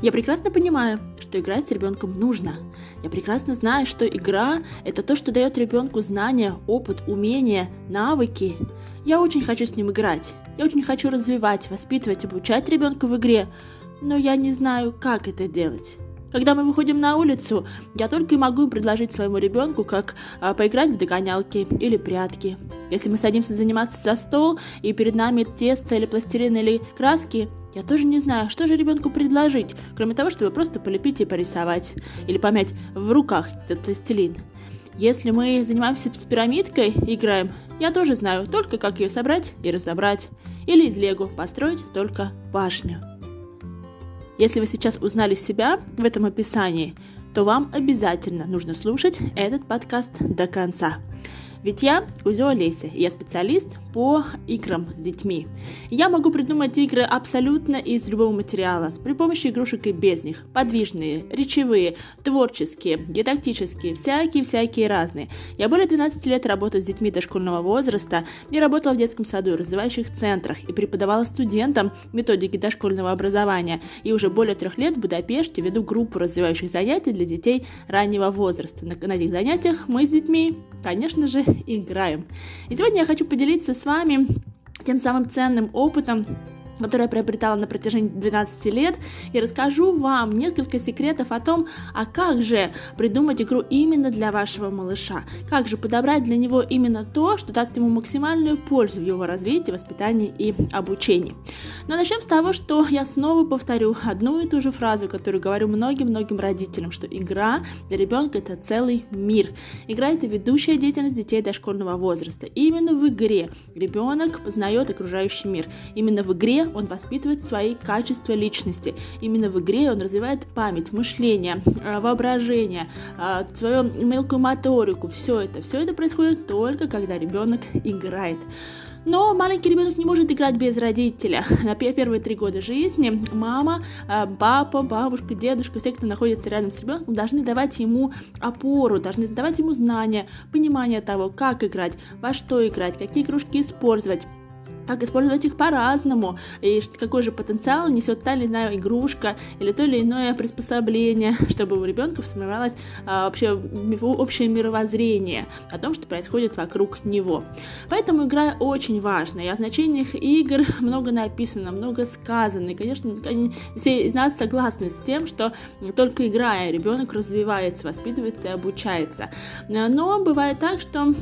Я прекрасно понимаю, что играть с ребенком нужно. Я прекрасно знаю, что игра – это то, что дает ребенку знания, опыт, умения, навыки. Я очень хочу с ним играть. Я очень хочу развивать, воспитывать, обучать ребенка в игре. Но я не знаю, как это делать. Когда мы выходим на улицу, я только и могу предложить своему ребенку, как а, поиграть в догонялки или прятки. Если мы садимся заниматься за стол, и перед нами тесто или пластилин или краски, я тоже не знаю, что же ребенку предложить, кроме того, чтобы просто полепить и порисовать, или помять в руках этот пластилин. Если мы занимаемся с пирамидкой, играем, я тоже знаю только, как ее собрать и разобрать. Или из лего построить только башню. Если вы сейчас узнали себя в этом описании, то вам обязательно нужно слушать этот подкаст до конца. Ведь я Кузё Олеся, и я специалист по играм с детьми. Я могу придумать игры абсолютно из любого материала, при помощи игрушек и без них. Подвижные, речевые, творческие, дидактические, всякие-всякие разные. Я более 12 лет работаю с детьми дошкольного возраста, я работала в детском саду и развивающих центрах и преподавала студентам методики дошкольного образования. И уже более трех лет в Будапеште веду группу развивающих занятий для детей раннего возраста. На этих занятиях мы с детьми, конечно же, играем. И сегодня я хочу поделиться с вами тем самым ценным опытом, который я приобретала на протяжении 12 лет, и расскажу вам несколько секретов о том, а как же придумать игру именно для вашего малыша, как же подобрать для него именно то, что даст ему максимальную пользу в его развитии, воспитании и обучении. Но начнем с того, что я снова повторю одну и ту же фразу, которую говорю многим-многим родителям, что игра для ребенка это целый мир. Игра это ведущая деятельность детей дошкольного возраста. И именно в игре ребенок познает окружающий мир. Именно в игре он воспитывает свои качества личности. Именно в игре он развивает память, мышление, э, воображение, э, свою мелкую моторику. Все это, все это происходит только когда ребенок играет. Но маленький ребенок не может играть без родителя. На первые три года жизни мама, э, папа, бабушка, дедушка, все, кто находится рядом с ребенком, должны давать ему опору, должны давать ему знания, понимание того, как играть, во что играть, какие игрушки использовать как использовать их по-разному, и какой же потенциал несет та или иная игрушка или то или иное приспособление, чтобы у ребенка сформировалось а, вообще общее мировоззрение о том, что происходит вокруг него. Поэтому игра очень важна, и о значениях игр много написано, много сказано, и, конечно, все из нас согласны с тем, что только играя ребенок развивается, воспитывается и обучается. Но бывает так, что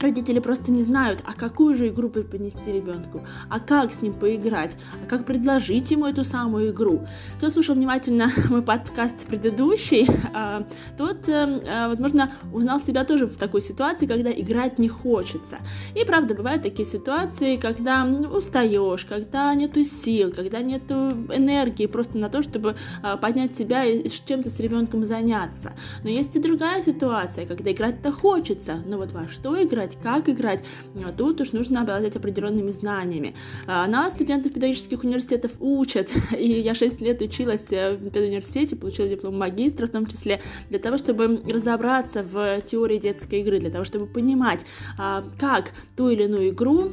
Родители просто не знают, а какую же игру преподнести ребенку, а как с ним поиграть, а как предложить ему эту самую игру. Кто слушал внимательно мой подкаст предыдущий, а, тот, э, э, возможно, узнал себя тоже в такой ситуации, когда играть не хочется. И правда, бывают такие ситуации, когда устаешь, когда нету сил, когда нету энергии просто на то, чтобы а, поднять себя и чем-то с ребенком заняться. Но есть и другая ситуация, когда играть-то хочется, но вот во что играть, играть, как играть, а тут уж нужно обладать определенными знаниями. А, нас, студентов педагогических университетов, учат, и я 6 лет училась э, в педуниверситете, получила диплом магистра в том числе, для того, чтобы разобраться в теории детской игры, для того, чтобы понимать, а, как ту или иную игру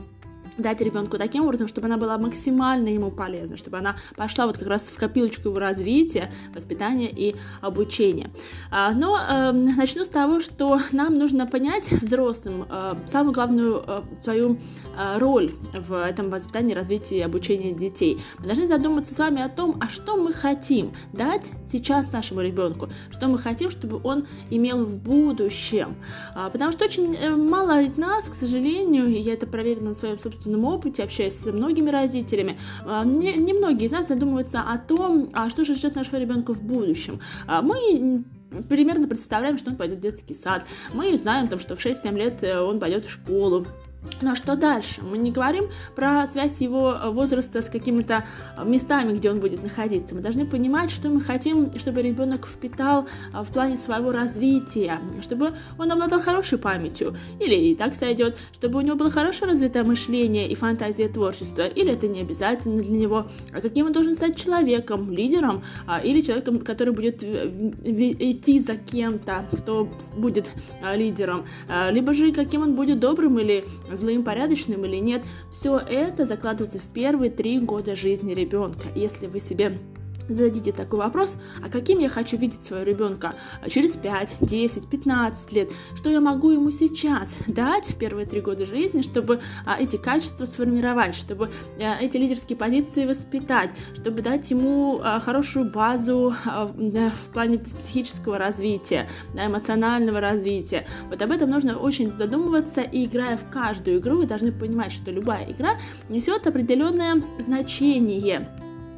дать ребенку таким образом, чтобы она была максимально ему полезна, чтобы она пошла вот как раз в копилочку его развития, воспитания и обучения. А, но э, начну с того, что нам нужно понять взрослым э, самую главную э, свою э, роль в этом воспитании, развитии и обучении детей. Мы должны задуматься с вами о том, а что мы хотим дать сейчас нашему ребенку, что мы хотим, чтобы он имел в будущем. А, потому что очень мало из нас, к сожалению, и я это проверила на своем собственном собственном опыте, общаясь с многими родителями, а, не, не многие из нас задумываются о том, а что же ждет нашего ребенка в будущем. А, мы примерно представляем, что он пойдет в детский сад. Мы знаем, там, что в 6-7 лет э, он пойдет в школу. Ну а что дальше? Мы не говорим про связь его возраста с какими-то местами, где он будет находиться. Мы должны понимать, что мы хотим, чтобы ребенок впитал а, в плане своего развития, чтобы он обладал хорошей памятью, или и так сойдет, чтобы у него было хорошо развитое мышление и фантазия творчества, или это не обязательно для него, а каким он должен стать человеком, лидером, а, или человеком, который будет идти за кем-то, кто будет лидером, либо же каким он будет добрым или злым, порядочным или нет, все это закладывается в первые три года жизни ребенка. Если вы себе зададите такой вопрос, а каким я хочу видеть своего ребенка через 5, 10, 15 лет, что я могу ему сейчас дать в первые три года жизни, чтобы а, эти качества сформировать, чтобы а, эти лидерские позиции воспитать, чтобы дать ему а, хорошую базу а, в плане психического развития, эмоционального развития. Вот об этом нужно очень задумываться, и играя в каждую игру, вы должны понимать, что любая игра несет определенное значение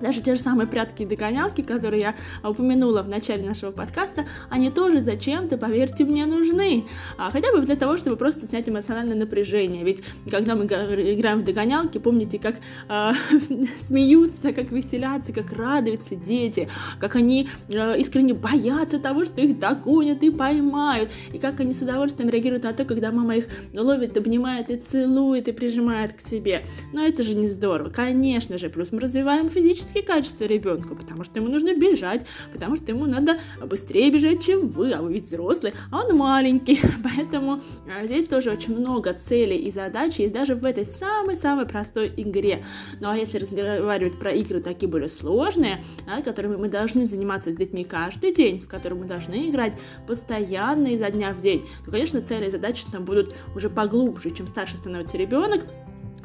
даже те же самые прятки и догонялки, которые я упомянула в начале нашего подкаста, они тоже зачем-то, поверьте мне, нужны. А, хотя бы для того, чтобы просто снять эмоциональное напряжение. Ведь когда мы играем в догонялки, помните, как э, смеются, как веселятся, как радуются дети, как они э, искренне боятся того, что их догонят и поймают, и как они с удовольствием реагируют на то, когда мама их ловит, обнимает и целует и прижимает к себе. Но это же не здорово. Конечно же, плюс мы развиваем физически физические качества ребенка, потому что ему нужно бежать, потому что ему надо быстрее бежать, чем вы, а вы ведь взрослый, а он маленький. Поэтому а, здесь тоже очень много целей и задач есть даже в этой самой-самой простой игре. Ну а если разговаривать про игры такие более сложные, да, которыми мы должны заниматься с детьми каждый день, в которые мы должны играть постоянно изо дня в день, то, конечно, цели и задачи там будут уже поглубже, чем старше становится ребенок,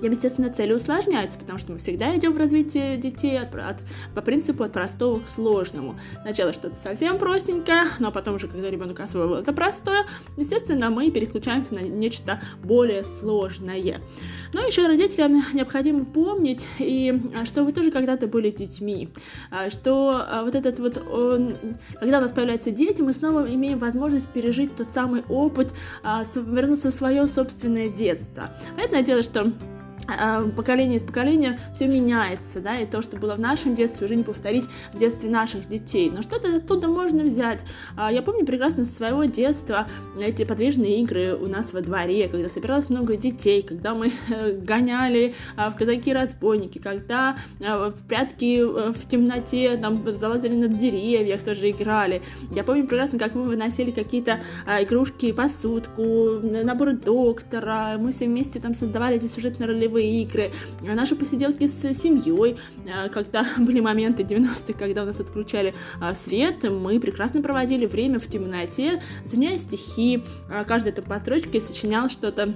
естественно, цели усложняются, потому что мы всегда идем в развитие детей от, от, по принципу от простого к сложному. Сначала что-то совсем простенькое, но а потом уже, когда ребенок освоил это простое, естественно, мы переключаемся на нечто более сложное. Но еще родителям необходимо помнить, и, а, что вы тоже когда-то были детьми, а, что вот этот вот, он, когда у нас появляются дети, мы снова имеем возможность пережить тот самый опыт, вернуться в свое собственное детство. Понятное дело, что а, поколение из поколения все меняется, да, и то, что было в нашем детстве, уже не повторить в детстве наших детей. Но что-то оттуда можно взять. А, я помню прекрасно со своего детства эти подвижные игры у нас во дворе, когда собиралось много детей, когда мы гоняли а, в казаки-разбойники, когда в прятки э, в темноте там залазили на деревьях, тоже играли. Я помню прекрасно, как мы выносили какие-то игрушки, посудку, наборы доктора, мы все вместе там создавали эти сюжетно-ролевые ролевые игры, наши посиделки с семьей, а, когда были моменты 90-х, когда у нас отключали а, свет, мы прекрасно проводили время в темноте, сочиняя стихи, а, каждая там по строчке сочинял что-то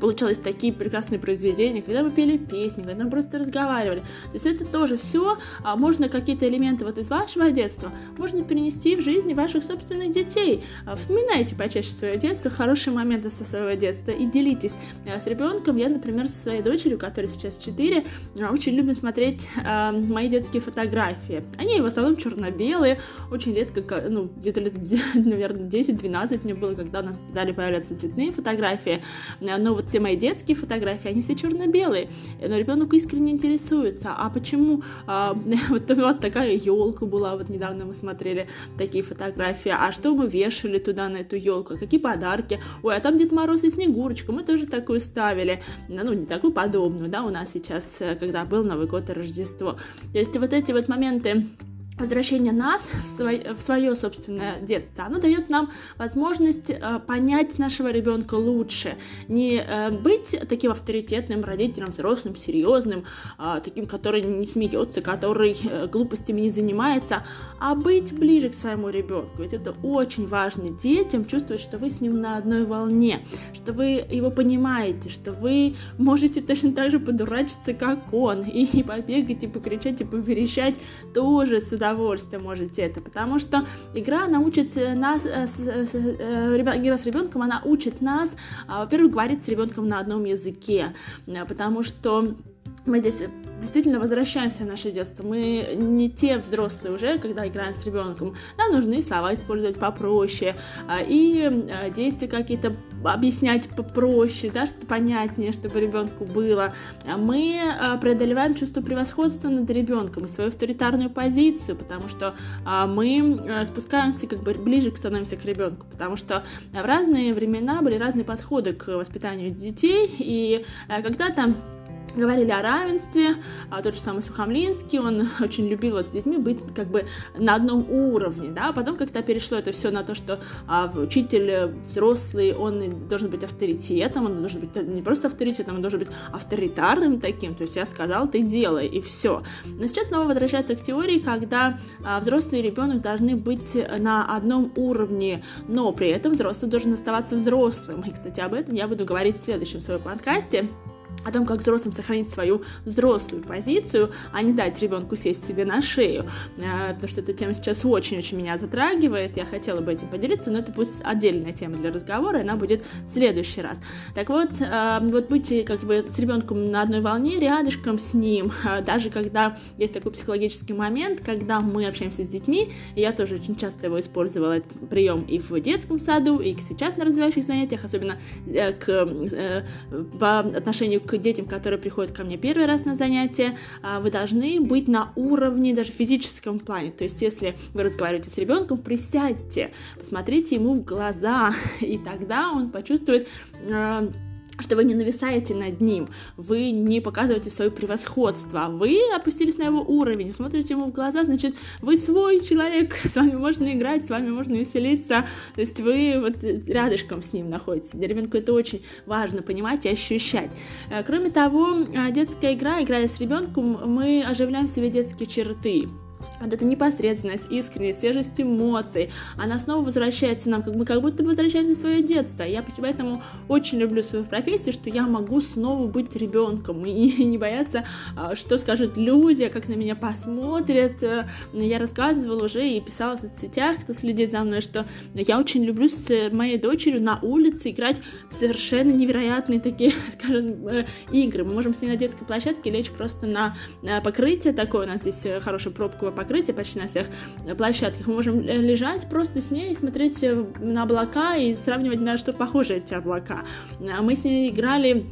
получалось такие прекрасные произведения, когда мы пели песни, когда мы просто разговаривали. То есть это тоже все, а можно какие-то элементы вот из вашего детства, можно перенести в жизни ваших собственных детей. А, вспоминайте почаще свое детство, хорошие моменты со своего детства и делитесь а, с ребенком. Я, например, со своей дочерью, которая сейчас 4, а, очень любим смотреть мои детские фотографии. Они в основном черно-белые, очень редко, ну, где-то лет, наверное, 10-12 мне было, когда у нас стали появляться цветные фотографии, но вот все мои детские фотографии, они все черно-белые. Но ребенок искренне интересуется, а почему а, вот у вас такая елка была, вот недавно мы смотрели такие фотографии, а что мы вешали туда на эту елку, какие подарки, ой, а там Дед Мороз и Снегурочка, мы тоже такую ставили, ну, не такую подобную, да, у нас сейчас, э, когда был Новый год и Рождество. То есть вот эти вот моменты возвращение нас в, свой, в свое собственное детство, оно дает нам возможность э, понять нашего ребенка лучше, не э, быть таким авторитетным родителем, взрослым, серьезным, э, таким, который не смеется, который э, глупостями не занимается, а быть ближе к своему ребенку. Ведь это очень важно детям чувствовать, что вы с ним на одной волне, что вы его понимаете, что вы можете точно так же подурачиться, как он, и, и побегать, и покричать, и поверещать тоже с удовольствием можете это, потому что игра научит нас, э, э, игра с ребенком, она учит нас, а, во-первых, говорить с ребенком на одном языке, э, потому что мы здесь действительно возвращаемся в наше детство. Мы не те взрослые уже, когда играем с ребенком. Нам нужны слова использовать попроще а, и а, действия какие-то объяснять попроще, да, что понятнее, чтобы ребенку было. А мы преодолеваем чувство превосходства над ребенком и свою авторитарную позицию, потому что мы спускаемся как бы ближе становимся к ребенку, потому что в разные времена были разные подходы к воспитанию детей, и когда-то говорили о равенстве, а тот же самый Сухомлинский, он очень любил вот с детьми быть как бы на одном уровне, да, потом как-то перешло это все на то, что а, учитель э, взрослый, он должен быть авторитетом, он должен быть не просто авторитетом, он должен быть авторитарным таким, то есть я сказал, ты делай, и все. Но сейчас снова возвращается к теории, когда а, взрослый и ребенок должны быть на одном уровне, но при этом взрослый должен оставаться взрослым. И, кстати, об этом я буду говорить в следующем своем подкасте о том, как взрослым сохранить свою взрослую позицию, а не дать ребенку сесть себе на шею, а, потому что эта тема сейчас очень-очень меня затрагивает, я хотела бы этим поделиться, но это будет отдельная тема для разговора, и она будет в следующий раз. Так вот, а, вот быть как бы с ребенком на одной волне, рядышком с ним, а, даже когда есть такой психологический момент, когда мы общаемся с детьми, я тоже очень часто его использовала, этот прием и в детском саду, и сейчас на развивающих занятиях, особенно э, к, э, по отношению к детям, которые приходят ко мне первый раз на занятия, а, вы должны быть на уровне даже физическом плане. То есть, если вы разговариваете с ребенком, присядьте, посмотрите ему в глаза, и тогда он почувствует а, что вы не нависаете над ним, вы не показываете свое превосходство, вы опустились на его уровень, смотрите ему в глаза, значит, вы свой человек, с вами можно играть, с вами можно веселиться, то есть вы вот рядышком с ним находитесь. Для ребенка это очень важно понимать и ощущать. Э, кроме того, э, детская игра, играя с ребенком, мы оживляем в себе детские черты, вот эта непосредственность, искренность, свежесть эмоций, она снова возвращается нам, как мы как будто возвращаемся в свое детство. Я поэтому очень люблю свою профессию, что я могу снова быть ребенком и не бояться, а, что скажут люди, как на меня посмотрят. Э, я рассказывала уже и писала в соцсетях, кто следит за мной, что я очень люблю с моей дочерью на улице играть в совершенно невероятные такие, скажем, э, игры. Мы можем с ней на детской площадке лечь просто на покрытие такое, у нас здесь э, хорошая пробковая покрытие почти на всех площадках. Мы можем лежать просто с ней, смотреть на облака и сравнивать, на что похожи эти облака. Мы с ней играли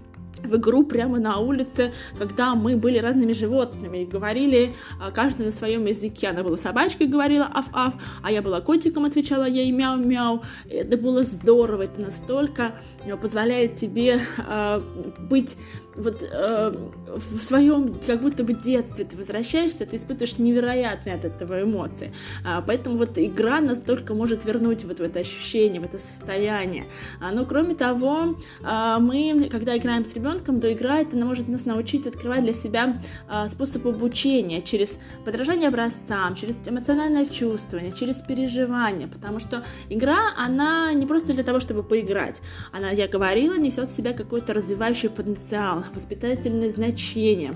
в игру прямо на улице, когда мы были разными животными и говорили а, каждый на своем языке. Она была собачкой, говорила аф-аф, а я была котиком, отвечала ей мяу-мяу. Это было здорово, это настолько э, позволяет тебе э, быть вот э, в своем как будто бы детстве ты возвращаешься, ты испытываешь невероятные от этого эмоции. А, поэтому вот игра настолько может вернуть вот в это ощущение, в это состояние. А, но кроме того, а, мы, когда играем с ребенком, то игра это может нас научить открывать для себя э, способ обучения через подражание образцам, через эмоциональное чувствование, через переживание, потому что игра, она не просто для того, чтобы поиграть, она, я говорила, несет в себя какой-то развивающий потенциал, воспитательное значение,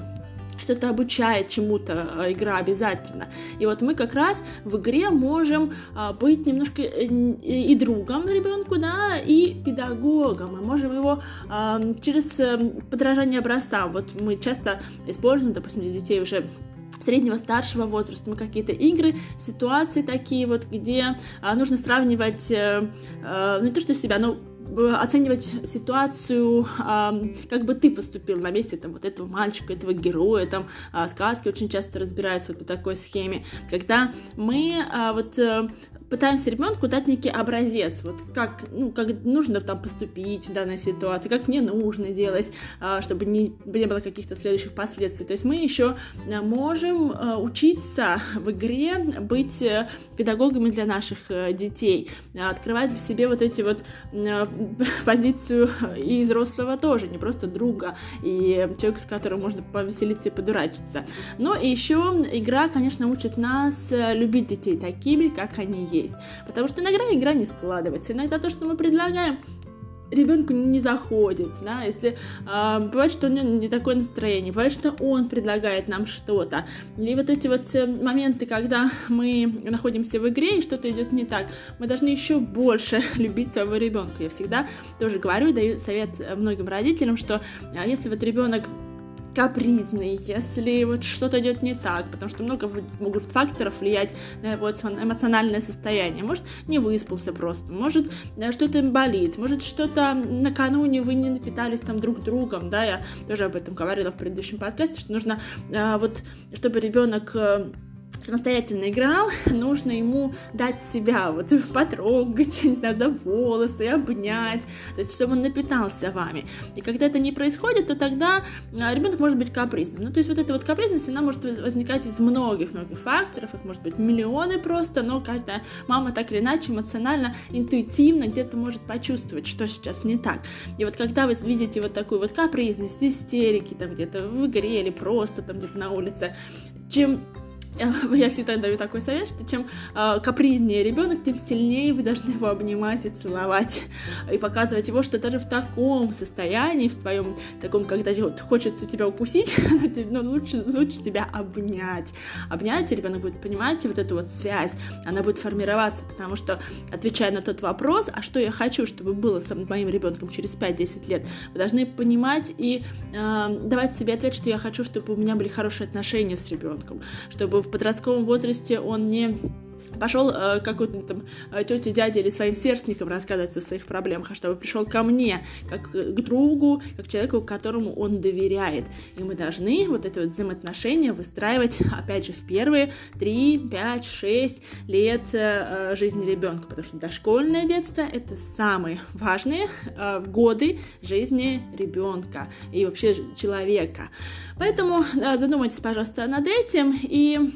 что-то обучает чему-то а, игра обязательно. И вот мы как раз в игре можем а, быть немножко э, и другом ребенку, да, и педагогом. Мы можем его а, через э, подражание образцам. Вот мы часто используем, допустим, для детей уже среднего старшего возраста. Мы какие-то игры, ситуации такие вот, где а, нужно сравнивать, ну не то что себя, но оценивать ситуацию, как бы ты поступил на месте там, вот этого мальчика, этого героя, там а, сказки очень часто разбираются вот по такой схеме, когда мы а, вот э, пытаемся ребенку дать некий образец, вот как, ну, как нужно там поступить в данной ситуации, как не нужно делать, а, чтобы не, не было каких-то следующих последствий. То есть мы еще э, можем э, учиться в игре быть э, педагогами для наших детей, открывать в себе вот эти вот позицию и взрослого тоже, не просто друга и человека, с которым можно повеселиться и подурачиться. Но еще игра, конечно, учит нас любить детей такими, как они есть есть. Потому что иногда игра не складывается. Иногда то, что мы предлагаем, ребенку не заходит, да, если э, бывает, что у него не такое настроение, бывает, что он предлагает нам что-то, и вот эти вот э, моменты, когда мы находимся в игре и что-то идет не так, мы должны еще больше любить своего ребенка. Я всегда тоже говорю, даю совет многим родителям, что э, если вот ребенок капризный, если вот что-то идет не так, потому что много могут факторов влиять на его эмоциональное состояние. Может, не выспался просто, может, э, что-то болит, может, что-то накануне вы не напитались там друг другом, да, я тоже об этом говорила в предыдущем подкасте, что нужно э, вот, чтобы ребенок э, самостоятельно играл, нужно ему дать себя, вот потрогать, не знаю, за волосы, обнять, то есть чтобы он напитался вами. И когда это не происходит, то тогда а, ребенок может быть капризным. Ну, то есть вот эта вот капризность, она может возникать из многих-многих факторов, их может быть миллионы просто, но каждая мама так или иначе эмоционально, интуитивно где-то может почувствовать, что сейчас не так. И вот когда вы видите вот такую вот капризность, истерики, там где-то в игре или просто там где-то на улице, чем я всегда даю такой совет, что чем э, капризнее ребенок, тем сильнее вы должны его обнимать и целовать, и показывать его, что даже в таком состоянии, в твоем таком, когда вот, хочется тебя укусить, но лучше, лучше тебя обнять. Обнять, и ребенок будет понимать вот эту вот связь, она будет формироваться, потому что, отвечая на тот вопрос, а что я хочу, чтобы было с моим ребенком через 5-10 лет, вы должны понимать и э, давать себе ответ, что я хочу, чтобы у меня были хорошие отношения с ребенком, чтобы в подростковом возрасте он не пошел э, какой-то там э, тете, дяде или своим сверстникам рассказывать о своих проблемах, а чтобы пришел ко мне, как к другу, как человеку, которому он доверяет. И мы должны вот это вот взаимоотношения выстраивать, опять же, в первые 3, 5, 6 лет э, жизни ребенка, потому что дошкольное детство — это самые важные э, годы жизни ребенка и вообще человека. Поэтому э, задумайтесь, пожалуйста, над этим и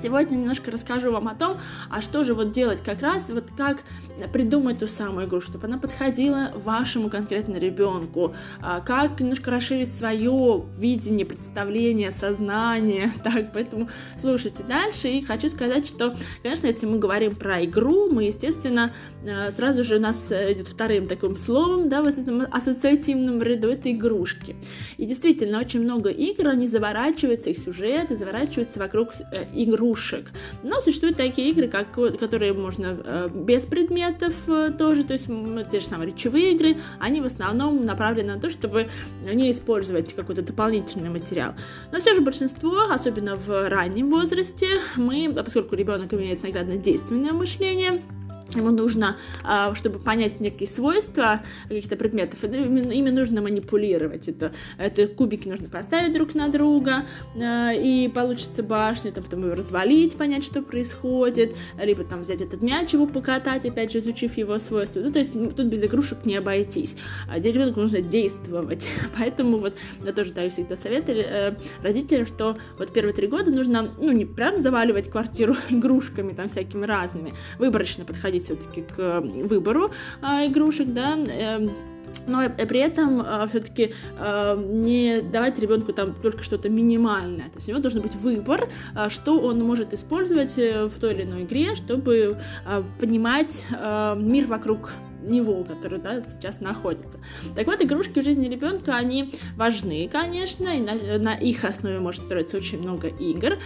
Сегодня немножко расскажу вам о том, а что же вот делать как раз, вот как придумать ту самую игру, чтобы она подходила вашему конкретно ребенку, а как немножко расширить свое видение, представление, сознание, так, поэтому слушайте дальше, и хочу сказать, что, конечно, если мы говорим про игру, мы, естественно, э, сразу же у нас идет вторым таким словом, да, вот этом ассоциативном ряду, это игрушки, и действительно, очень много игр, они заворачиваются, их сюжеты заворачиваются вокруг э, игрушек. Но существуют такие игры, как, которые можно э, без предметов э, тоже, то есть те же самые речевые игры, они в основном направлены на то, чтобы не использовать какой-то дополнительный материал. Но все же большинство, особенно в раннем возрасте, мы, поскольку ребенок имеет наглядно-действенное мышление, ему нужно, а, чтобы понять некие свойства каких-то предметов, ими нужно манипулировать. Это, это кубики нужно поставить друг на друга, а, и получится башня, там, потом ее развалить, понять, что происходит, либо там взять этот мяч, его покатать, опять же, изучив его свойства. Ну, то есть тут без игрушек не обойтись. А ребенку нужно действовать. Поэтому вот я тоже даю всегда советы э, родителям, что вот первые три года нужно, ну, не прям заваливать квартиру игрушками там всякими разными, выборочно подходить подходить все-таки к выбору а, игрушек, да, эм, но при этом э, все-таки э, не давать ребенку там только что-то минимальное. То есть у него должен быть выбор, э, что он может использовать в той или иной игре, чтобы э, понимать э, мир вокруг него, который да, сейчас находится. Так вот, игрушки в жизни ребенка, они важны, конечно, и на, на их основе может строиться очень много игр.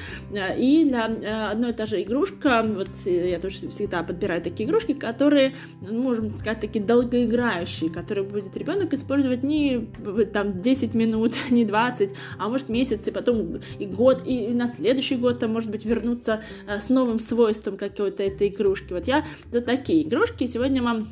И для э, одной и та же игрушка, вот я тоже всегда подбираю такие игрушки, которые, ну, можем сказать, такие долгоиграющие, которые будет ребенок использовать не там 10 минут, не 20, а может месяц, и потом и год, и на следующий год там, может быть, вернуться э, с новым свойством какой-то этой игрушки. Вот я за такие игрушки сегодня вам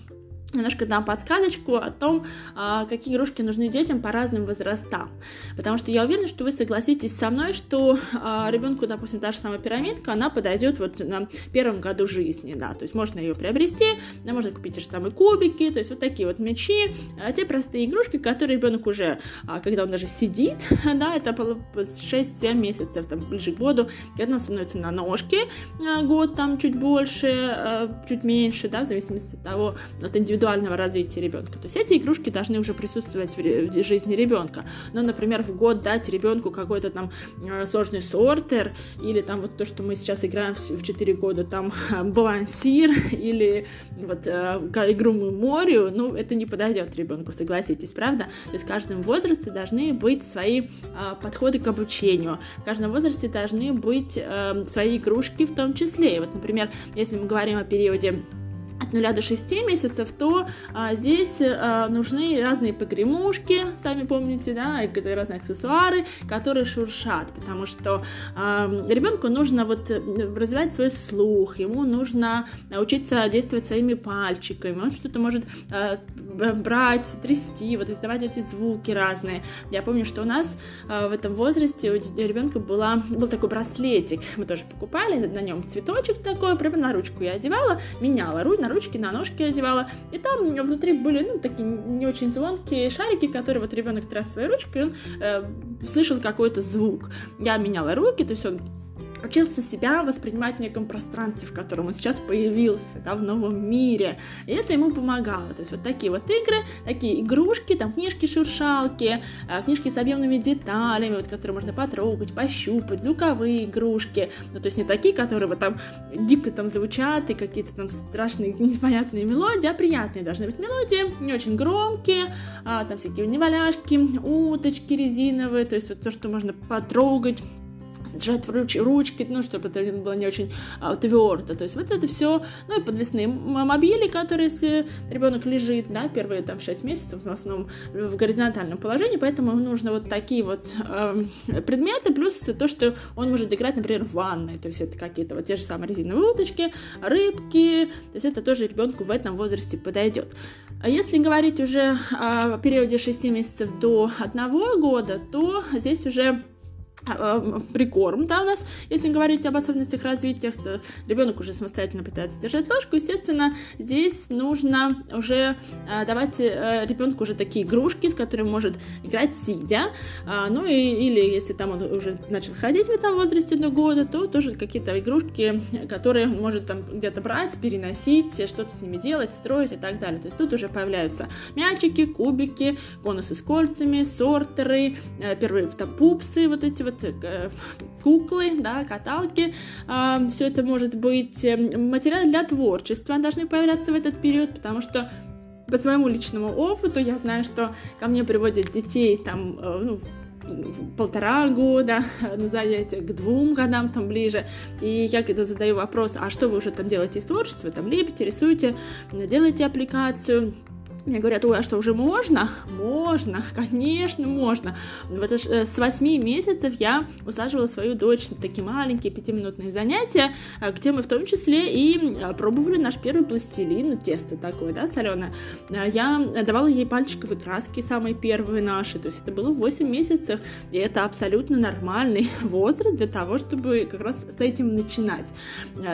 немножко дам подсказочку о том, а, какие игрушки нужны детям по разным возрастам. Потому что я уверена, что вы согласитесь со мной, что а, ребенку, допустим, та же самая пирамидка, она подойдет вот на первом году жизни, да, то есть можно ее приобрести, можно купить те же самые кубики, то есть вот такие вот мячи, а, те простые игрушки, которые ребенок уже, когда он даже сидит, да, это 6-7 месяцев, там, ближе к году, когда он становится на ножки, год там чуть больше, чуть меньше, да, в зависимости от того, от индивидуального индивидуального развития ребенка. То есть эти игрушки должны уже присутствовать в жизни ребенка. Ну, например, в год дать ребенку какой-то там э, сложный сортер, или там вот то, что мы сейчас играем в 4 года, там балансир, или вот э, игру меморию, ну, это не подойдет ребенку, согласитесь, правда? То есть в каждом возрасте должны быть свои э, подходы к обучению, в каждом возрасте должны быть свои игрушки в том числе. И вот, например, если мы говорим о периоде от от 0 до 6 месяцев, то а, здесь а, нужны разные погремушки, сами помните, да, и разные аксессуары, которые шуршат, потому что а, ребенку нужно вот развивать свой слух, ему нужно учиться действовать своими пальчиками, он что-то может а, брать, трясти, вот издавать эти звуки разные. Я помню, что у нас а, в этом возрасте у ребенка была, был такой браслетик, мы тоже покупали, на нем цветочек такой, прямо на ручку я одевала, меняла руль, на ручки, на ножки одевала, и там внутри были, ну, такие не очень звонкие шарики, которые вот ребенок тряс своей ручкой, он э, слышал какой-то звук. Я меняла руки, то есть он учился себя воспринимать в неком пространстве, в котором он сейчас появился, да, в новом мире. И это ему помогало. То есть вот такие вот игры, такие игрушки, там книжки-шуршалки, а, книжки с объемными деталями, вот, которые можно потрогать, пощупать, звуковые игрушки. Ну, то есть не такие, которые вот там дико там звучат и какие-то там страшные непонятные мелодии, а приятные должны быть мелодии, не очень громкие, а, там всякие неваляшки, уточки резиновые, то есть вот то, что можно потрогать, сжать в руч, ручки, ну, чтобы это было не очень а, твердо. То есть вот это все, ну, и подвесные мобили, которые, если ребенок лежит, да, первые там 6 месяцев в основном в горизонтальном положении, поэтому нужно вот такие вот э, предметы, плюс то, что он может играть, например, в ванной, то есть это какие-то вот те же самые резиновые уточки, рыбки, то есть это тоже ребенку в этом возрасте подойдет. А если говорить уже о периоде 6 месяцев до 1 года, то здесь уже прикорм, да, у нас, если говорить об особенностях развития, то ребенок уже самостоятельно пытается держать ложку, естественно, здесь нужно уже э, давать э, ребенку уже такие игрушки, с которыми может играть сидя, а, ну и, или если там он уже начал ходить в этом возрасте до года, то тоже какие-то игрушки, которые он может там где-то брать, переносить, что-то с ними делать, строить и так далее. То есть тут уже появляются мячики, кубики, конусы с кольцами, сортеры, первые там пупсы, вот эти вот вот э, куклы, да, каталки, а, все это может быть э, материалы для творчества должны появляться в этот период, потому что по своему личному опыту я знаю, что ко мне приводят детей там, э, ну, полтора года на занятия, к двум годам там ближе. И я когда задаю вопрос, а что вы уже там делаете из творчества, там лепите, рисуете, делаете аппликацию, мне говорят, ой, а что, уже можно? Можно, конечно, можно. Вот э, с 8 месяцев я усаживала свою дочь на такие маленькие пятиминутные занятия, э, где мы в том числе и э, пробовали наш первый пластилин, ну, тесто такое, да, соленое. Я давала ей пальчиковые краски, самые первые наши, то есть это было 8 месяцев, и это абсолютно нормальный возраст для того, чтобы как раз с этим начинать.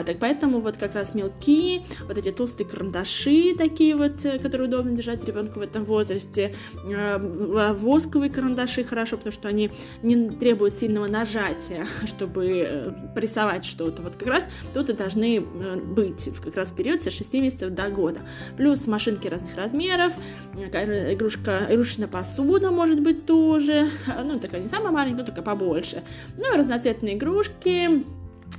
Так поэтому вот как раз мелкие, вот эти толстые карандаши такие вот, которые удобно держать ребенку в этом возрасте. Э, восковые карандаши хорошо, потому что они не требуют сильного нажатия, чтобы э, порисовать что-то. Вот как раз тут и должны э, быть как раз в период с 6 месяцев до года. Плюс машинки разных размеров, игрушка, игрушечная посуда может быть тоже, ну такая не самая маленькая, только побольше. Ну и разноцветные игрушки,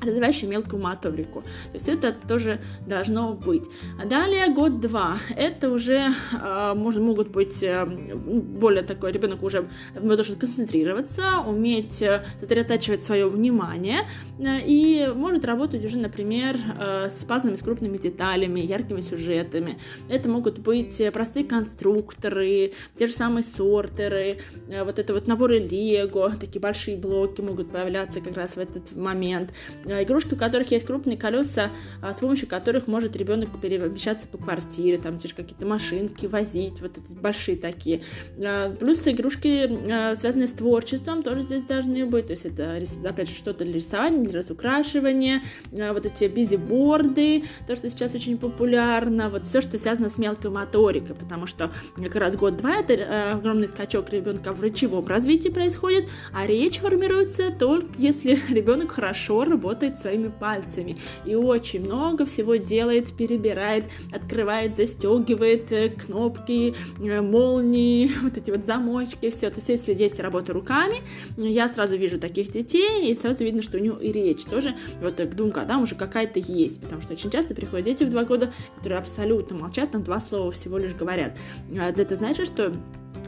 развивающие мелкую моторику. То есть это тоже должно быть. А далее год-два. Это уже э, может, могут быть э, более такой, ребенок уже должен концентрироваться, уметь э, сосредотачивать свое внимание э, и может работать уже, например, э, с пазлами, с крупными деталями, яркими сюжетами. Это могут быть простые конструкторы, те же самые сортеры, э, вот это вот наборы Лего, такие большие блоки могут появляться как раз в этот момент. Э, игрушки, у которых есть крупные колеса, а, с помощью которых может ребенок перемещаться по квартире, там те же какие-то машинки возить, вот эти большие такие. А, плюс игрушки, а, связанные с творчеством, тоже здесь должны быть, то есть это, опять же, что-то для рисования, для разукрашивания, вот эти бизиборды, то, что сейчас очень популярно, вот все, что связано с мелкой моторикой, потому что как раз год-два это огромный скачок ребенка в речевом развитии происходит, а речь формируется только если ребенок хорошо работает работает своими пальцами и очень много всего делает, перебирает, открывает, застегивает э, кнопки, э, молнии, вот эти вот замочки, все. То есть если есть работа руками, я сразу вижу таких детей, и сразу видно, что у него и речь тоже вот к двум годам уже какая-то есть, потому что очень часто приходят дети в два года, которые абсолютно молчат, там два слова всего лишь говорят. А это значит, что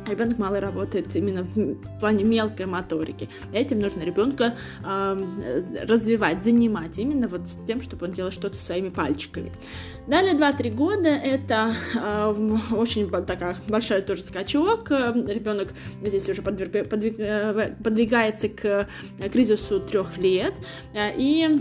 ребенок мало работает именно в плане мелкой моторики. Этим нужно ребенка э, развивать, занимать именно вот тем, чтобы он делал что-то своими пальчиками. Далее 2-3 года это э, очень такая большой тоже скачок. Ребенок здесь уже подвиг, подвиг, э, подвигается к кризису трех лет. И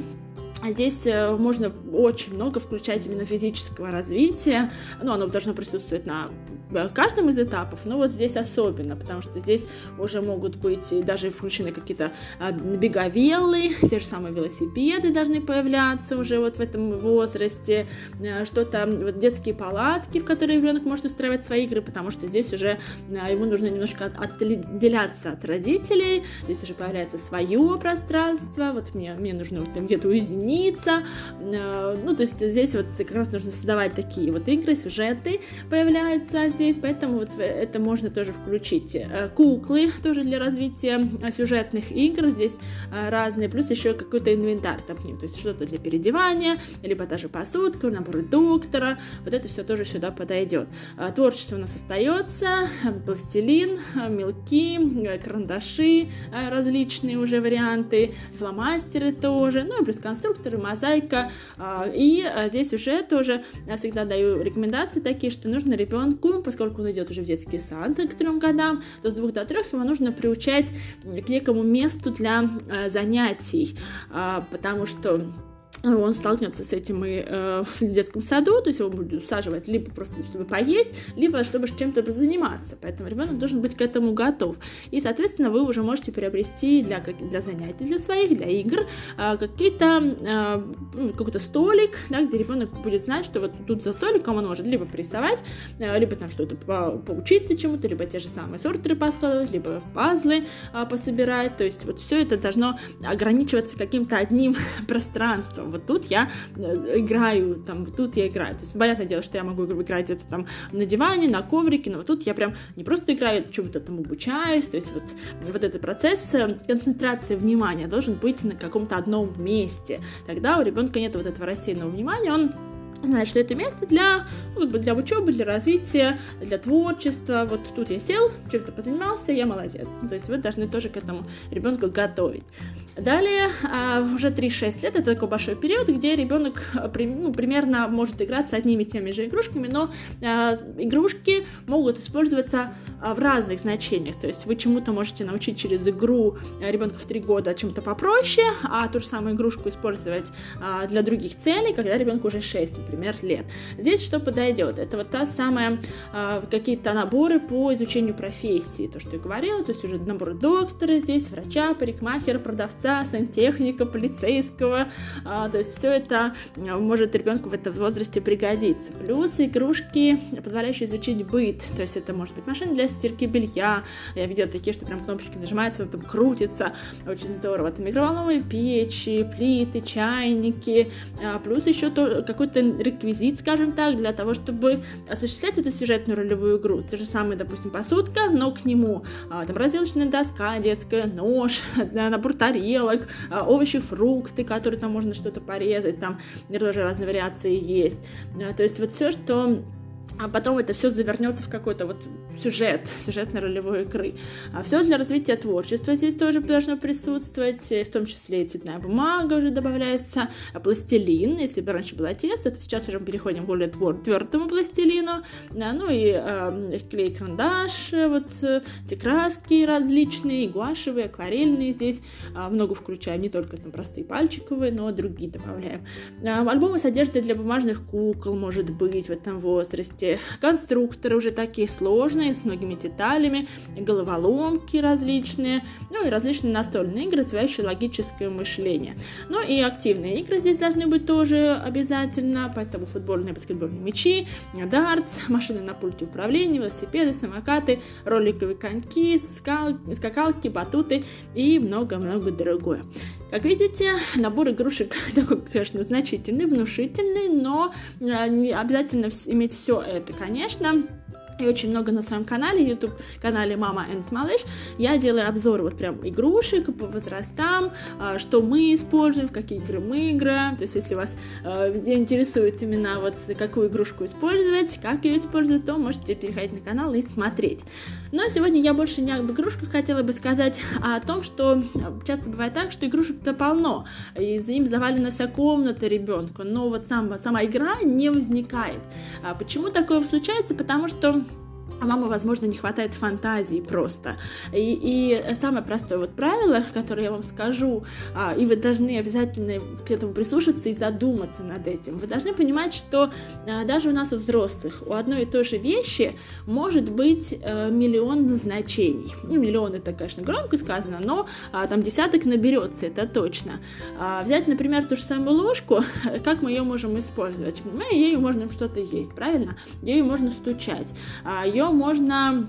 Здесь э, можно очень много включать именно физического развития, ну, оно должно присутствовать на э, каждом из этапов, но вот здесь особенно, потому что здесь уже могут быть даже включены какие-то а, беговелы, те же самые велосипеды должны появляться уже вот в этом возрасте, э, что-то, вот детские палатки, в которые ребенок может устраивать свои игры, потому что здесь уже ему нужно немножко отделяться от родителей, здесь уже появляется свое пространство, вот мне, мне нужно вот, где-то уединиться. Э, ну, то есть здесь вот как раз нужно создавать такие вот игры, сюжеты появляются здесь, поэтому вот это можно тоже включить. Э, куклы тоже для развития сюжетных игр здесь э, разные, плюс еще какой-то инвентарь там к ним, то есть что-то для переодевания, либо даже посудка, набор доктора, вот это все тоже сюда подойдет. Творчество у нас остается, пластилин, мелки, карандаши, различные уже варианты, фломастеры тоже, ну и плюс конструктор конструкторы, мозаика. И здесь уже тоже я всегда даю рекомендации такие, что нужно ребенку, поскольку он идет уже в детский сад к трем годам, то с двух до трех его нужно приучать к некому месту для а, занятий, потому что он столкнется с этим и э, в детском саду, то есть его будут усаживать либо просто чтобы поесть, либо чтобы чем-то заниматься. Поэтому ребенок должен быть к этому готов. И, соответственно, вы уже можете приобрести для, для занятий, для своих, для игр э, какие-то э, какой-то столик, да, где ребенок будет знать, что вот тут за столиком он может либо порисовать, э, либо там что-то по поучиться чему-то, либо те же самые сортеры поскладывать, либо пазлы э, пособирать. То есть вот все это должно ограничиваться каким-то одним пространством вот тут я э, играю, там, вот тут я играю. То есть, понятное дело, что я могу играть это там на диване, на коврике, но вот тут я прям не просто играю, я чему-то там обучаюсь, то есть вот, вот этот процесс э, концентрации внимания должен быть на каком-то одном месте. Тогда у ребенка нет вот этого рассеянного внимания, он знать, что это место для, ну, как бы для учебы, для развития, для творчества. Вот тут я сел, чем-то позанимался, я молодец. То есть вы должны тоже к этому ребенку готовить. Далее, а, уже 3-6 лет, это такой большой период, где ребенок а, ну, примерно может играть с одними и теми же игрушками, но а, игрушки могут использоваться в разных значениях. То есть вы чему-то можете научить через игру ребенка в 3 года чему-то попроще, а ту же самую игрушку использовать для других целей, когда ребенку уже 6, например, лет. Здесь что подойдет? Это вот та самая какие-то наборы по изучению профессии, то, что я говорила, то есть уже набор доктора здесь, врача, парикмахера, продавца, продавца, сантехника, полицейского. А, то есть все это а, может ребенку в этом возрасте пригодиться. Плюс игрушки, позволяющие изучить быт. То есть это может быть машина для стирки белья. Я видела такие, что прям кнопочки нажимаются, он там крутится. Очень здорово. Это микроволновые печи, плиты, чайники. А, плюс еще то, какой-то реквизит, скажем так, для того, чтобы осуществлять эту сюжетную ролевую игру. Те же самые, допустим, посудка, но к нему там разделочная доска детская, нож, набор тарелок, тарелок, а, овощи, фрукты, которые там можно что-то порезать, там тоже разные вариации есть. А, то есть вот все, что а потом это все завернется в какой-то вот сюжет, сюжетно-ролевой игры. А все для развития творчества здесь тоже должно присутствовать, в том числе и цветная бумага уже добавляется, а пластилин, если бы раньше было тесто, то сейчас уже мы переходим к более твор- твердому пластилину, да, ну и э, клей, карандаш, вот эти краски различные, гуашевые, акварельные здесь, э, много включаем, не только там простые пальчиковые, но другие добавляем. Э, альбомы с одеждой для бумажных кукол, может быть, в этом возрасте, конструкторы уже такие сложные, с многими деталями, головоломки различные, ну и различные настольные игры, развивающие логическое мышление. Ну и активные игры здесь должны быть тоже обязательно, поэтому футбольные, баскетбольные мячи, дартс, машины на пульте управления, велосипеды, самокаты, роликовые коньки, скал, скакалки, батуты и много-много другое. Как видите, набор игрушек такой, конечно, значительный, внушительный, но э, не обязательно иметь все это, конечно. и очень много на своем канале, YouTube канале Мама and Малыш, я делаю обзоры вот прям игрушек по возрастам, а, что мы используем, в какие игры мы играем, то есть если вас э, интересует именно вот какую игрушку использовать, как ее использовать, то можете переходить на канал и смотреть. Но сегодня я больше не об игрушках хотела бы сказать, а о том, что часто бывает так, что игрушек-то полно, и за ним завалена вся комната ребенка, но вот сам, сама игра не возникает. А почему такое случается? Потому что а мамы, возможно, не хватает фантазии просто. И, и самое простое вот правило, которое я вам скажу, а, и вы должны обязательно к этому прислушаться и задуматься над этим. Вы должны понимать, что а, даже у нас у взрослых у одной и той же вещи может быть а, миллион назначений. Ну, миллион это, конечно, громко сказано, но а, там десяток наберется, это точно. А, взять, например, ту же самую ложку, как мы ее можем использовать? Мы ею можем что-то есть, правильно? Ею можно стучать. А, ее можно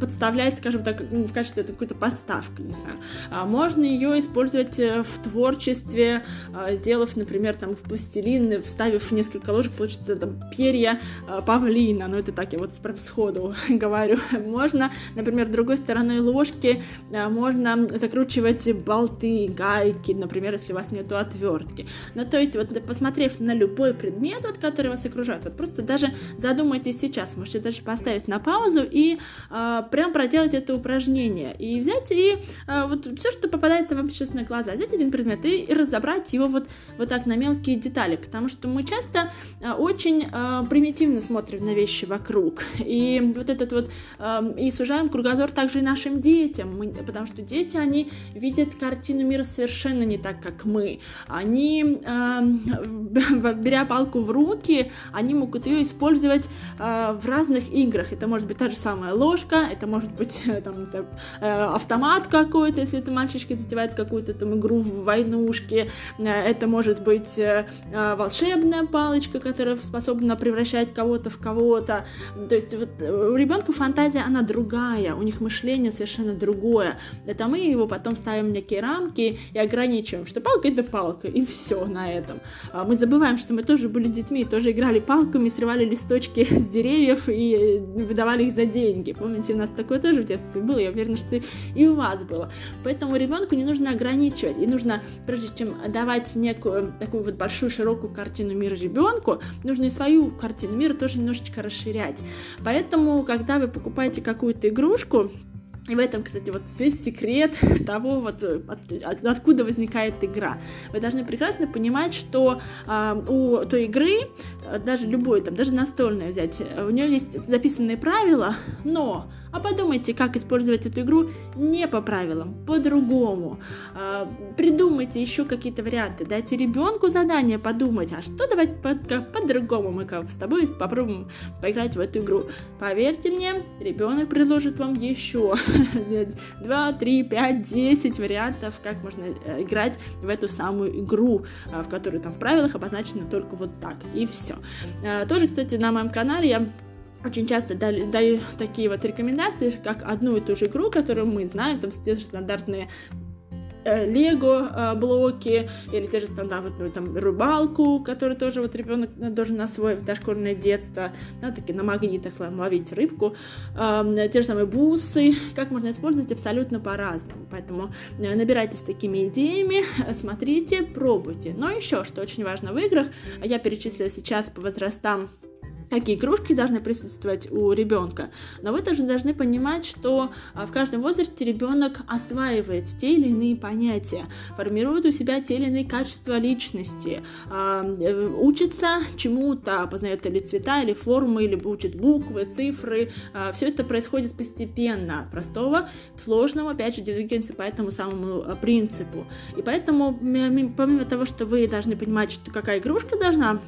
подставлять, скажем так, в качестве какой-то подставки, не знаю. А, можно ее использовать э, в творчестве, а, сделав, например, там в пластилин, вставив несколько ложек, получится там перья павлина, ну это так, я вот прям сходу говорю. Можно, например, другой стороной ложки можно закручивать болты, гайки, например, если у вас нету отвертки. Ну то есть вот посмотрев на любой предмет, вот, который вас окружает, вот просто даже задумайтесь сейчас, можете даже поставить на паузу и а, прям проделать это упражнение. И взять и а, вот все, что попадается вам сейчас на глаза, взять один предмет и, и разобрать его вот, вот так на мелкие детали, потому что мы часто а, очень а, примитивно смотрим на вещи вокруг, и вот этот вот, а, и сужаем кругозор также и нашим детям, мы, потому что дети, они видят картину мира совершенно не так, как мы, они, а, беря палку в руки, они могут ее использовать а, в разных играх, это может быть та же самая ложка, это может быть там, не знаю, э, автомат какой-то, если это мальчишки затевают какую-то там игру в войнушке, э, это может быть э, волшебная палочка, которая способна превращать кого-то в кого-то. То есть вот у ребенка фантазия, она другая, у них мышление совершенно другое. Это мы его потом ставим некие рамки и ограничиваем, что палка это палка, и все на этом. А мы забываем, что мы тоже были детьми, тоже играли палками, срывали листочки с деревьев и выдавали их за деньги деньги. Помните, у нас такое тоже в детстве было, я уверена, что и у вас было. Поэтому ребенку не нужно ограничивать, и нужно, прежде чем давать некую такую вот большую широкую картину мира ребенку, нужно и свою картину мира тоже немножечко расширять. Поэтому, когда вы покупаете какую-то игрушку, и в этом, кстати, вот весь секрет того, вот от, от, откуда возникает игра. Вы должны прекрасно понимать, что э, у той игры, даже любой, там, даже настольная взять, у нее есть записанные правила, но а подумайте, как использовать эту игру не по правилам, по-другому. Э, придумайте еще какие-то варианты, дайте ребенку задание подумать, а что давать по- по-другому мы как с тобой попробуем поиграть в эту игру. Поверьте мне, ребенок предложит вам еще 2, 3, 5, 10 вариантов, как можно э, играть в эту самую игру, э, в которой там в правилах обозначено только вот так, и все. Э, тоже, кстати, на моем канале я очень часто даю, такие вот рекомендации, как одну и ту же игру, которую мы знаем, там же стандартные лего э, блоки или те же стандартную там рыбалку, которую тоже вот ребенок должен освоить в дошкольное детство, да, таки на магнитах ловить рыбку, э, те же самые бусы, как можно использовать абсолютно по-разному, поэтому набирайтесь такими идеями, смотрите, пробуйте. Но еще, что очень важно в играх, я перечислила сейчас по возрастам какие игрушки должны присутствовать у ребенка. Но вы также должны понимать, что а, в каждом возрасте ребенок осваивает те или иные понятия, формирует у себя те или иные качества личности, а, э, учится чему-то, познает или цвета, или формы, или учит буквы, цифры. А, Все это происходит постепенно, от простого к сложному, опять же, двигаемся по этому самому принципу. И поэтому, помимо того, что вы должны понимать, что какая игрушка должна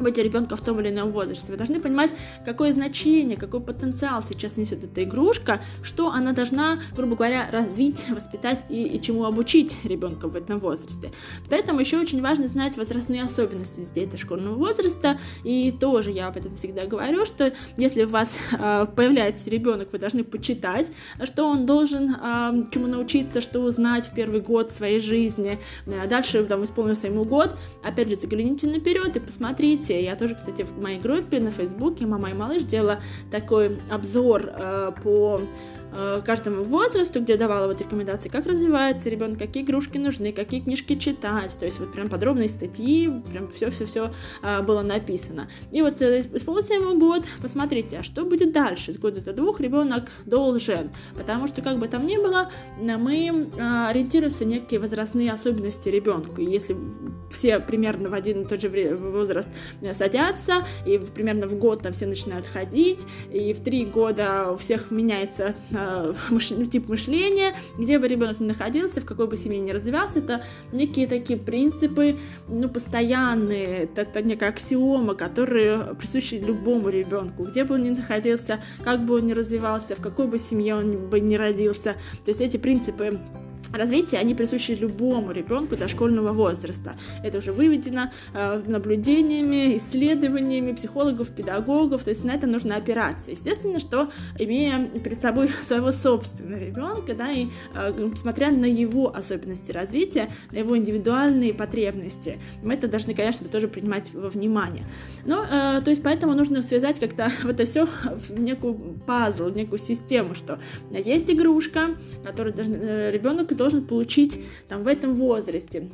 быть ребенка в том или ином возрасте. Вы должны понимать, какое значение, какой потенциал сейчас несет эта игрушка, что она должна, грубо говоря, развить, воспитать и, и чему обучить ребенка в этом возрасте. Поэтому еще очень важно знать возрастные особенности детей дошкольного возраста. И тоже я об этом всегда говорю, что если у вас э, появляется ребенок, вы должны почитать, что он должен э, чему научиться, что узнать в первый год своей жизни. Дальше там исполнился ему год, опять же, загляните наперед и посмотрите, события. Я тоже, кстати, в моей группе на Фейсбуке «Мама и малыш» делала такой обзор э, по каждому возрасту, где давала вот рекомендации, как развивается ребенок, какие игрушки нужны, какие книжки читать, то есть вот прям подробные статьи, прям все-все-все а, было написано. И вот э, исполнился ему год, посмотрите, а что будет дальше? С года до двух ребенок должен, потому что как бы там ни было, мы а, ориентируемся на некие возрастные особенности ребенка. Если все примерно в один и тот же возраст э, садятся, и примерно в год там все начинают ходить, и в три года у всех меняется э, ну, тип мышления, где бы ребенок ни находился, в какой бы семье ни развивался, это некие такие принципы, ну, постоянные, это, это некая аксиома, которые присущи любому ребенку, где бы он ни находился, как бы он ни развивался, в какой бы семье он бы ни родился. То есть эти принципы развития, они присущи любому ребенку дошкольного возраста. Это уже выведено э, наблюдениями, исследованиями психологов, педагогов, то есть на это нужно опираться. Естественно, что имея перед собой своего собственного ребенка, да, и э, смотря на его особенности развития, на его индивидуальные потребности, мы это должны, конечно, тоже принимать во внимание. Ну, э, то есть поэтому нужно связать как-то вот это все в некую пазл, в некую систему, что есть игрушка, которую э, ребенок должен получить там в этом возрасте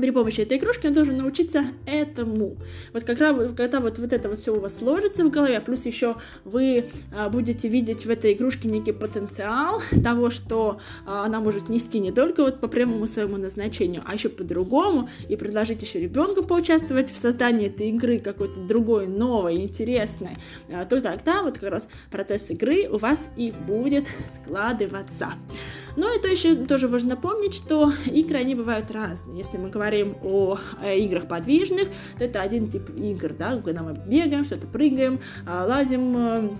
при помощи этой игрушки он должен научиться этому. Вот как раз, когда вот, вот это вот все у вас сложится в голове, плюс еще вы а, будете видеть в этой игрушке некий потенциал того, что а, она может нести не только вот по прямому своему назначению, а еще по-другому, и предложить еще ребенку поучаствовать в создании этой игры какой-то другой, новой, интересной, а, то тогда вот как раз процесс игры у вас и будет складываться. Ну и то еще тоже важно помнить, что игры, они бывают разные. Если мы говорим о, о играх подвижных, то это один тип игр, да, когда мы бегаем, что-то прыгаем, а, лазим, э,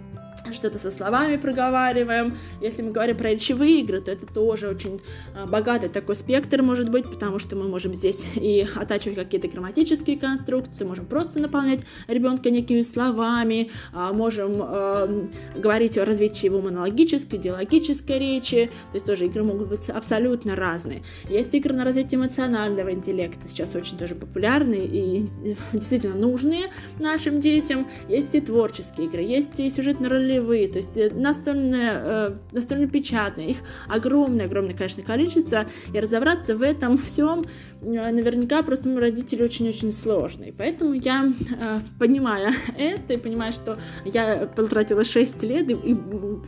что-то со словами проговариваем. Если мы говорим про речевые игры, то это тоже очень а, богатый такой спектр может быть, потому что мы можем здесь и оттачивать какие-то грамматические конструкции, можем просто наполнять ребенка некими словами, а, можем э, говорить о развитии его монологической, диалогической речи, то есть тоже игры могут быть абсолютно разные. Есть игры на развитие эмоционального интеллекта, сейчас очень тоже популярные и действительно нужные нашим детям. Есть и творческие игры, есть и сюжетно-ролевые ролевые, то есть настольные, э, настольно-печатные, их огромное-огромное, конечно, количество, и разобраться в этом всем э, наверняка просто родители очень-очень сложно. И поэтому я, э, понимая это, и понимая, что я потратила 6 лет и, и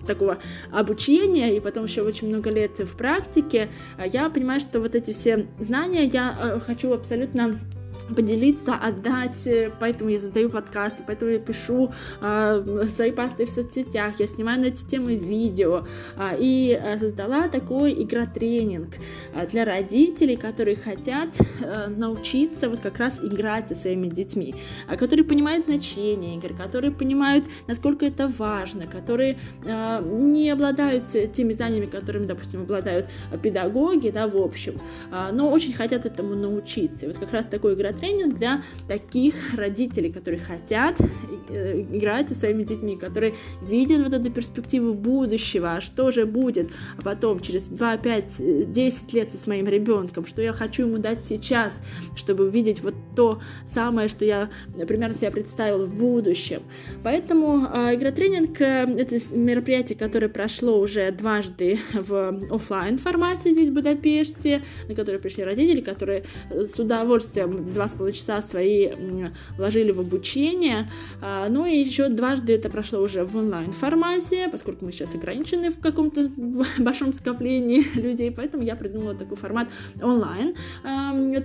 такого обучения, и потом еще очень много лет в практике, я понимаю, что вот эти все знания я хочу абсолютно поделиться, отдать, э, поэтому я создаю подкасты, поэтому я пишу э, свои посты в соцсетях, я снимаю на эти темы видео э, и создала такой игротренинг э, для родителей, которые хотят э, научиться вот как раз играть со своими детьми, которые понимают значение игр, которые понимают, насколько это важно, которые э, не обладают теми знаниями, которыми, допустим, обладают педагоги, да, в общем, э, но очень хотят этому научиться. И вот как раз такой игротренинг тренинг для таких родителей, которые хотят э, играть со своими детьми, которые видят вот эту перспективу будущего, а что же будет а потом, через 2, 5, 10 лет со своим ребенком, что я хочу ему дать сейчас, чтобы увидеть вот то самое, что я примерно себе представил в будущем. Поэтому э, игротренинг э, — это мероприятие, которое прошло уже дважды в офлайн формате здесь, в Будапеште, на которое пришли родители, которые с удовольствием два с половиной часа свои вложили в обучение. А, ну и еще дважды это прошло уже в онлайн-формате, поскольку мы сейчас ограничены в каком-то большом скоплении людей, поэтому я придумала такой формат онлайн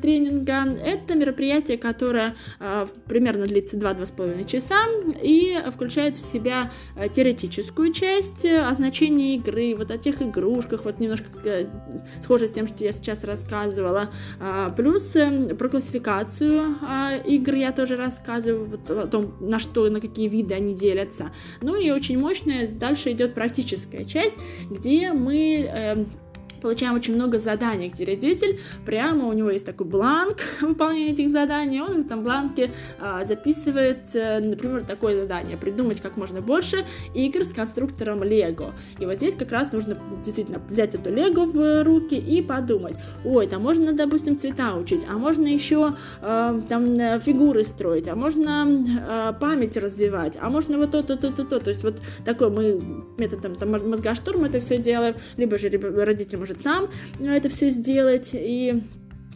тренинга. Это мероприятие, которое а, примерно длится 2-2,5 часа и включает в себя а, теоретическую часть о значении игры, вот о тех игрушках, вот немножко э, схоже с тем, что я сейчас рассказывала, плюс про классификацию классификацию а, игр я тоже рассказываю вот, о том, на что, на какие виды они делятся. Ну и очень мощная дальше идет практическая часть, где мы э, получаем очень много заданий, где родитель прямо у него есть такой бланк выполнения этих заданий, он в этом бланке а, записывает, а, например, такое задание, придумать как можно больше игр с конструктором Лего. И вот здесь как раз нужно действительно взять эту Лего в руки и подумать, ой, там можно, допустим, цвета учить, а можно еще а, там фигуры строить, а можно а, память развивать, а можно вот то, то, то, то, то. То есть вот такой мы методом там, мозгоштурма это все делаем, либо же родитель может сам это все сделать, и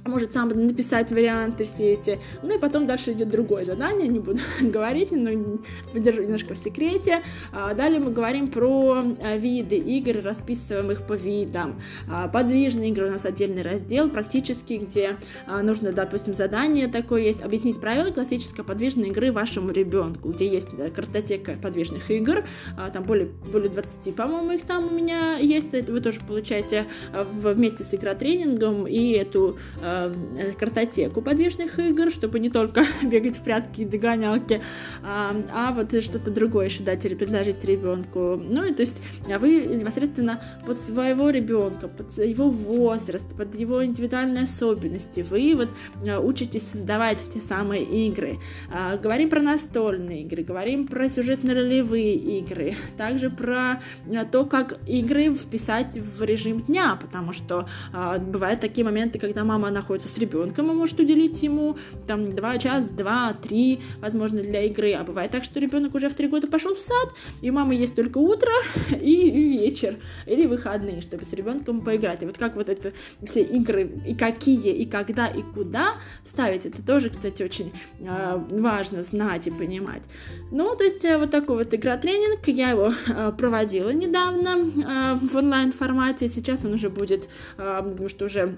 может сам написать варианты все эти. Ну и потом дальше идет другое задание, не буду говорить, но подержу немножко в секрете. А, далее мы говорим про а, виды игр, расписываем их по видам. А, подвижные игры у нас отдельный раздел, практически, где нужно, допустим, задание такое есть, объяснить правила классической подвижной игры вашему ребенку, где есть картотека подвижных игр, там более, более 20, по-моему, их там у меня есть, вы тоже получаете вместе с игротренингом и эту Э, картотеку подвижных игр, чтобы не только бегать в прятки и догонялки, а, а вот что-то другое еще дать или предложить ребенку. Ну и то есть а вы непосредственно под своего ребенка, под его возраст, под его индивидуальные особенности, вы вот э, учитесь создавать те самые игры. А, говорим про настольные игры, говорим про сюжетно-ролевые игры, также про э, то, как игры вписать в режим дня, потому что бывают такие моменты, когда мама находится с ребенком и может уделить ему там 2 час, 2, 3, возможно, для игры. А бывает так, что ребенок уже в 3 года пошел в сад, и у мамы есть только утро и вечер, или выходные, чтобы с ребенком поиграть. И вот как вот это все игры, и какие, и когда, и куда ставить, это тоже, кстати, очень э, важно знать и понимать. Ну, то есть э, вот такой вот игра-тренинг, я его э, проводила недавно э, в онлайн-формате, сейчас он уже будет, э, потому что уже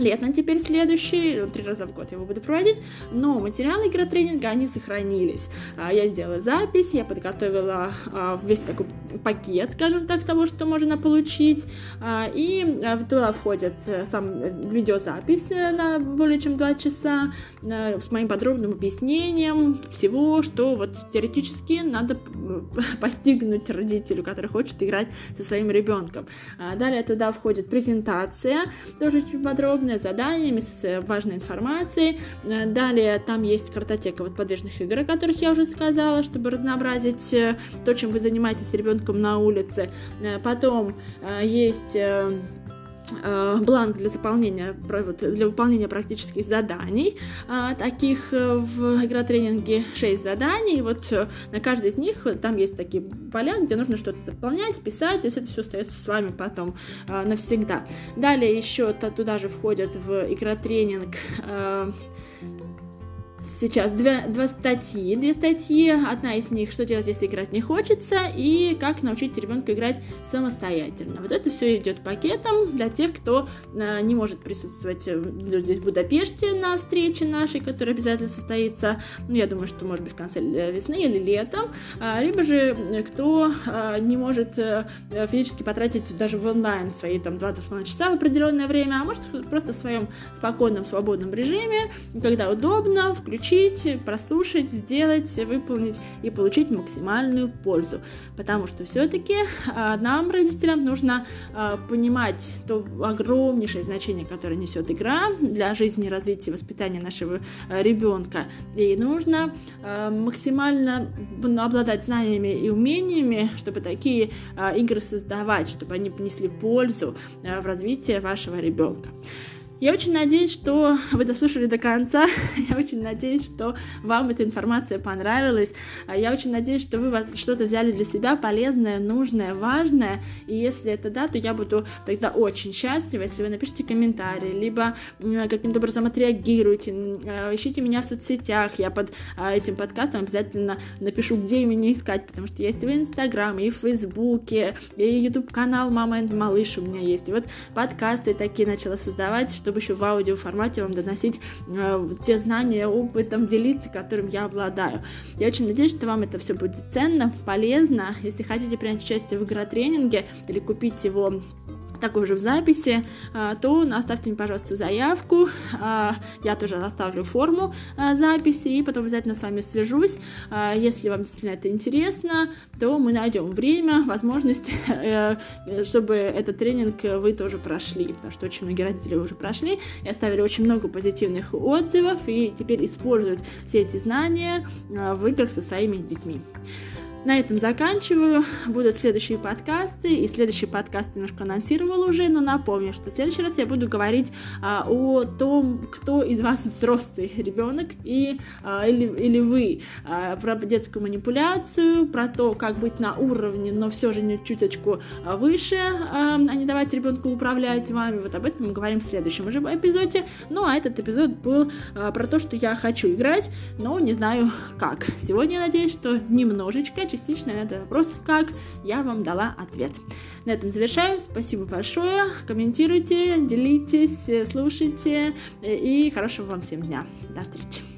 Летом теперь следующий, три раза в год я его буду проводить, но материалы игротренинга, они сохранились. А, я сделала запись, я подготовила а, весь такой пакет, скажем так, того, что можно получить, а, и туда входит э, сам видеозапись э, на более чем два часа э, с моим подробным объяснением всего, что вот теоретически надо постигнуть родителю, который хочет играть со своим ребенком. Далее туда входит презентация, тоже очень подробно, подробное, с заданиями, с важной информацией. Э, далее там есть картотека вот подвижных игр, о которых я уже сказала, чтобы разнообразить э, то, чем вы занимаетесь с ребенком на улице. Э, потом есть Э, бланк для заполнения, для выполнения практических заданий, а, таких э, в игротренинге 6 заданий, и вот э, на каждой из них там есть такие поля, где нужно что-то заполнять, писать, то есть это все остается с вами потом навсегда. Далее еще туда же входят в игротренинг сейчас две, два статьи, две статьи. Одна из них «Что делать, если играть не хочется?» и «Как научить ребенка играть самостоятельно». Вот это все идет пакетом для тех, кто э, не может присутствовать э, здесь в Будапеште на встрече нашей, которая обязательно состоится, ну, я думаю, что может быть в конце весны или летом, а, либо же э, кто э, не может э, физически потратить даже в онлайн свои там 20 часа в определенное время, а может просто в своем спокойном, свободном режиме, когда удобно, включить, прослушать, сделать, выполнить и получить максимальную пользу. Потому что все-таки а, нам, родителям, нужно а, понимать то огромнейшее значение, которое несет игра для жизни, развития, воспитания нашего а, ребенка. И нужно максимально обладать знаниями и умениями, чтобы такие игры создавать, чтобы они принесли пользу в развитии вашего ребенка. Я очень надеюсь, что вы дослушали до конца. Я очень надеюсь, что вам эта информация понравилась. А я очень надеюсь, что вы что-то взяли для себя полезное, нужное, важное. И если это да, то я буду тогда очень счастлива, если вы напишите комментарий, либо каким-то образом отреагируете, а, ищите меня в соцсетях. Я под а, этим подкастом обязательно напишу, где меня искать, потому что есть и в Инстаграме, и в Фейсбуке, и YouTube канал Мама и Малыш у меня есть. И вот подкасты такие начала создавать, что чтобы еще в аудио формате вам доносить э, те знания, опытом делиться, которым я обладаю. Я очень надеюсь, что вам это все будет ценно, полезно. Если хотите принять участие в игротренинге или купить его такой же в записи, а, то оставьте мне, пожалуйста, заявку. А, я тоже оставлю форму а, записи и потом обязательно с вами свяжусь. Если вам действительно это интересно, то мы найдем время, возможность, э, чтобы этот тренинг вы тоже прошли, потому что очень многие родители уже прошли и оставили очень много позитивных отзывов и теперь используют все эти знания в играх со своими детьми. На этом заканчиваю. Будут следующие подкасты. И следующий подкаст немножко анонсировал уже, но напомню, что в следующий раз я буду говорить а, о том, кто из вас взрослый ребенок и, а, или, или вы. А, про детскую манипуляцию, про то, как быть на уровне, но все же не чуточку выше, а, а не давать ребенку управлять вами. Вот об этом мы говорим в следующем уже эпизоде. Ну, а этот эпизод был а, про то, что я хочу играть, но не знаю как. Сегодня я надеюсь, что немножечко частично на этот вопрос, как я вам дала ответ. На этом завершаю. Спасибо большое. Комментируйте, делитесь, слушайте и хорошего вам всем дня. До встречи.